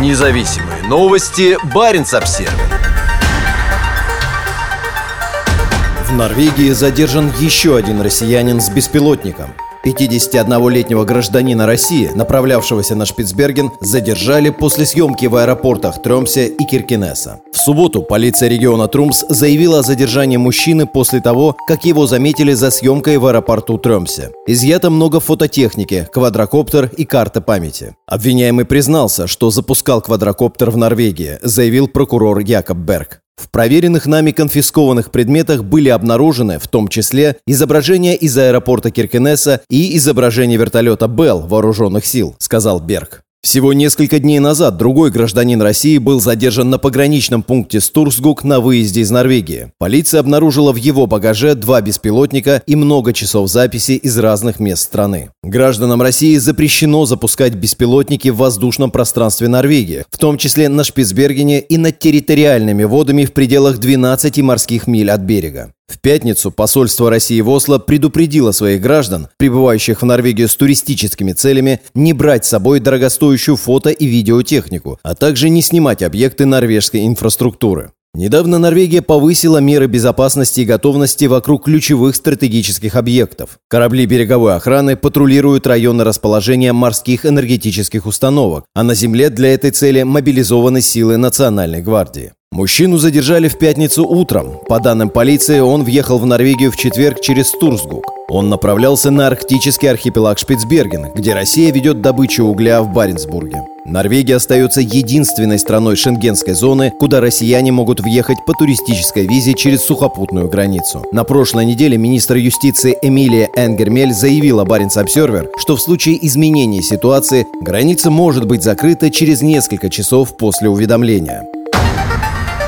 Независимые новости. Барин обсерва В Норвегии задержан еще один россиянин с беспилотником. 51-летнего гражданина России, направлявшегося на Шпицберген, задержали после съемки в аэропортах Тромсе и Киркинесса. В субботу полиция региона Трумс заявила о задержании мужчины после того, как его заметили за съемкой в аэропорту Тромсе. Изъято много фототехники, квадрокоптер и карта памяти. Обвиняемый признался, что запускал квадрокоптер в Норвегии, заявил прокурор Якоб Берг. В проверенных нами конфискованных предметах были обнаружены, в том числе, изображения из аэропорта Киркенеса и изображение вертолета «Белл» вооруженных сил, сказал Берг. Всего несколько дней назад другой гражданин России был задержан на пограничном пункте Стурсгук на выезде из Норвегии. Полиция обнаружила в его багаже два беспилотника и много часов записи из разных мест страны. Гражданам России запрещено запускать беспилотники в воздушном пространстве Норвегии, в том числе на Шпицбергене и над территориальными водами в пределах 12 морских миль от берега. В пятницу посольство России в Осло предупредило своих граждан, прибывающих в Норвегию с туристическими целями, не брать с собой дорогостоящую фото- и видеотехнику, а также не снимать объекты норвежской инфраструктуры. Недавно Норвегия повысила меры безопасности и готовности вокруг ключевых стратегических объектов. Корабли береговой охраны патрулируют районы расположения морских энергетических установок, а на земле для этой цели мобилизованы силы Национальной гвардии. Мужчину задержали в пятницу утром. По данным полиции, он въехал в Норвегию в четверг через Турсгук. Он направлялся на арктический архипелаг Шпицберген, где Россия ведет добычу угля в Баренцбурге. Норвегия остается единственной страной шенгенской зоны, куда россияне могут въехать по туристической визе через сухопутную границу. На прошлой неделе министр юстиции Эмилия Энгермель заявила Баренц Обсервер, что в случае изменения ситуации граница может быть закрыта через несколько часов после уведомления.